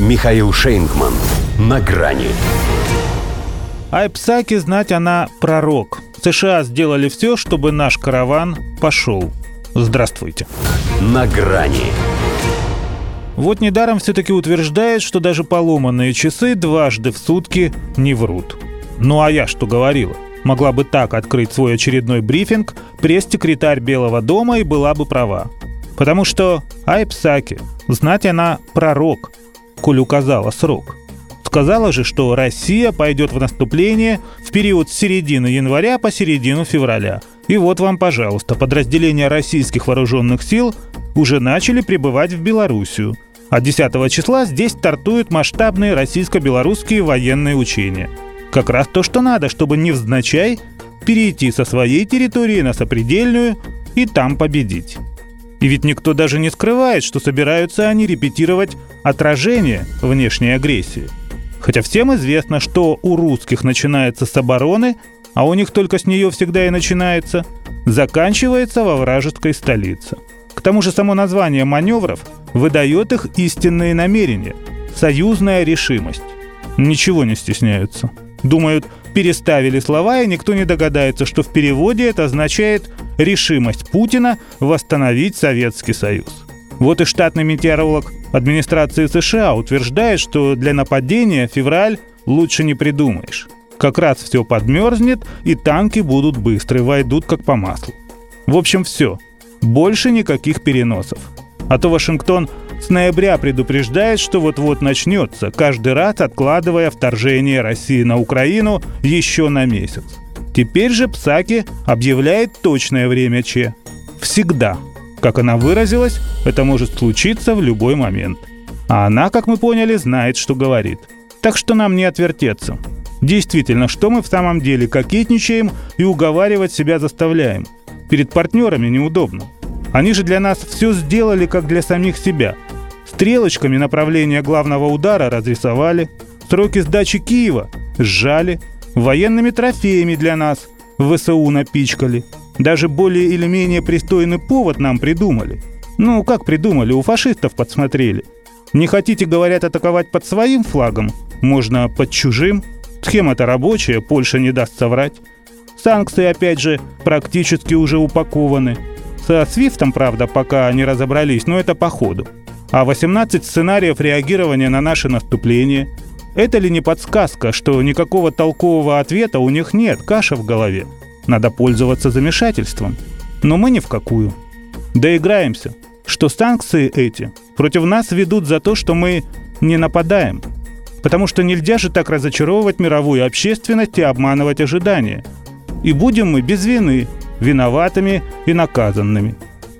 Михаил Шейнгман. На грани. Айпсаки знать она пророк. США сделали все, чтобы наш караван пошел. Здравствуйте. На грани. Вот недаром все-таки утверждает, что даже поломанные часы дважды в сутки не врут. Ну а я что говорила? Могла бы так открыть свой очередной брифинг пресс-секретарь Белого дома и была бы права. Потому что Айпсаки, знать она пророк, коль указала срок. Сказала же, что Россия пойдет в наступление в период с середины января по середину февраля. И вот вам, пожалуйста, подразделения российских вооруженных сил уже начали прибывать в Белоруссию. А 10 числа здесь стартуют масштабные российско-белорусские военные учения. Как раз то, что надо, чтобы невзначай перейти со своей территории на сопредельную и там победить. И ведь никто даже не скрывает, что собираются они репетировать отражение внешней агрессии. Хотя всем известно, что у русских начинается с обороны, а у них только с нее всегда и начинается, заканчивается во вражеской столице. К тому же само название маневров выдает их истинные намерения – союзная решимость. Ничего не стесняются. Думают, переставили слова, и никто не догадается, что в переводе это означает решимость Путина восстановить Советский Союз. Вот и штатный метеоролог администрации США утверждает, что для нападения февраль лучше не придумаешь. Как раз все подмерзнет, и танки будут быстрые, войдут как по маслу. В общем, все. Больше никаких переносов. А то Вашингтон с ноября предупреждает, что вот-вот начнется, каждый раз откладывая вторжение России на Украину еще на месяц. Теперь же Псаки объявляет точное время Че. Всегда. Как она выразилась, это может случиться в любой момент. А она, как мы поняли, знает, что говорит. Так что нам не отвертеться. Действительно, что мы в самом деле кокетничаем и уговаривать себя заставляем. Перед партнерами неудобно. Они же для нас все сделали, как для самих себя. Стрелочками направления главного удара разрисовали, сроки сдачи Киева сжали, военными трофеями для нас в ВСУ напичкали – даже более или менее пристойный повод нам придумали. Ну, как придумали, у фашистов подсмотрели. Не хотите, говорят, атаковать под своим флагом? Можно под чужим. Схема-то рабочая, Польша не даст соврать. Санкции, опять же, практически уже упакованы. Со Свифтом, правда, пока не разобрались, но это по ходу. А 18 сценариев реагирования на наше наступление – это ли не подсказка, что никакого толкового ответа у них нет, каша в голове? Надо пользоваться замешательством. Но мы ни в какую. Доиграемся, что санкции эти против нас ведут за то, что мы не нападаем. Потому что нельзя же так разочаровывать мировую общественность и обманывать ожидания. И будем мы без вины, виноватыми и наказанными.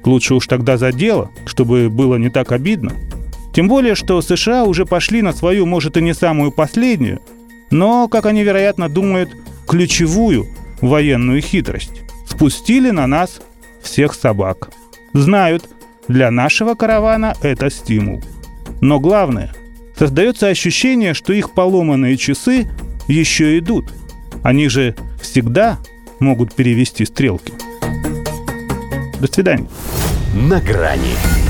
Лучше уж тогда за дело, чтобы было не так обидно. Тем более, что США уже пошли на свою, может и не самую последнюю, но, как они, вероятно, думают, ключевую – военную хитрость. Спустили на нас всех собак. Знают, для нашего каравана это стимул. Но главное, создается ощущение, что их поломанные часы еще идут. Они же всегда могут перевести стрелки. До свидания. На грани